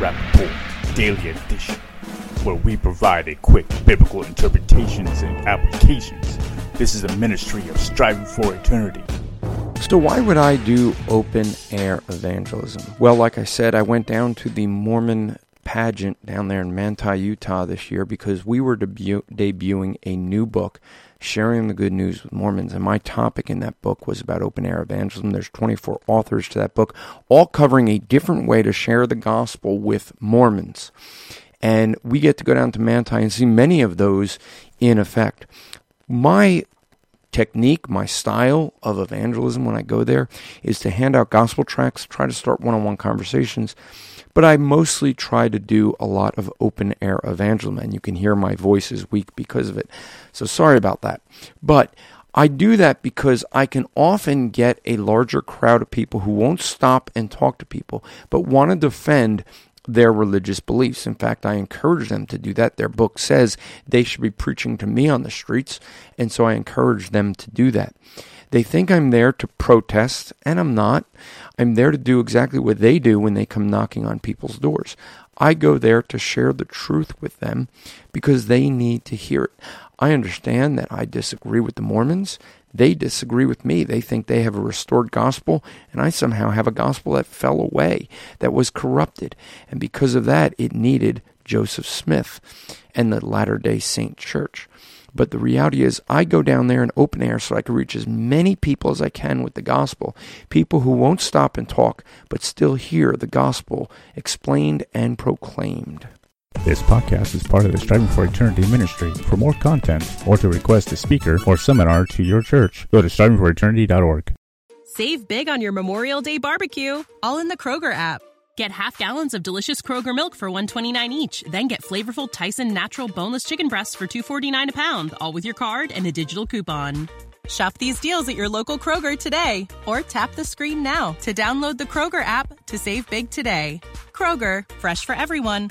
Welcome to the Rap Report Daily Edition, where we provide a quick biblical interpretations and applications. This is a ministry of striving for eternity. So, why would I do open air evangelism? Well, like I said, I went down to the Mormon pageant down there in Manti, Utah this year because we were debu- debuting a new book, Sharing the Good News with Mormons. And my topic in that book was about open air evangelism. There's 24 authors to that book, all covering a different way to share the gospel with Mormons. And we get to go down to Manti and see many of those in effect. My technique, my style of evangelism when I go there is to hand out gospel tracts, try to start one on one conversations, but I mostly try to do a lot of open air evangelism, and you can hear my voice is weak because of it. So sorry about that. But I do that because I can often get a larger crowd of people who won't stop and talk to people, but want to defend their religious beliefs. In fact, I encourage them to do that. Their book says they should be preaching to me on the streets, and so I encourage them to do that. They think I'm there to protest, and I'm not. I'm there to do exactly what they do when they come knocking on people's doors. I go there to share the truth with them because they need to hear it. I understand that I disagree with the Mormons. They disagree with me. They think they have a restored gospel, and I somehow have a gospel that fell away, that was corrupted. And because of that, it needed Joseph Smith and the Latter day Saint Church. But the reality is, I go down there in open air so I can reach as many people as I can with the gospel. People who won't stop and talk, but still hear the gospel explained and proclaimed. This podcast is part of the Striving for Eternity ministry. For more content, or to request a speaker or seminar to your church, go to strivingforeternity.org. Save big on your Memorial Day barbecue, all in the Kroger app. Get half gallons of delicious Kroger milk for 129 each, then get flavorful Tyson natural boneless chicken breasts for 249 a pound, all with your card and a digital coupon. Shop these deals at your local Kroger today or tap the screen now to download the Kroger app to save big today. Kroger, fresh for everyone.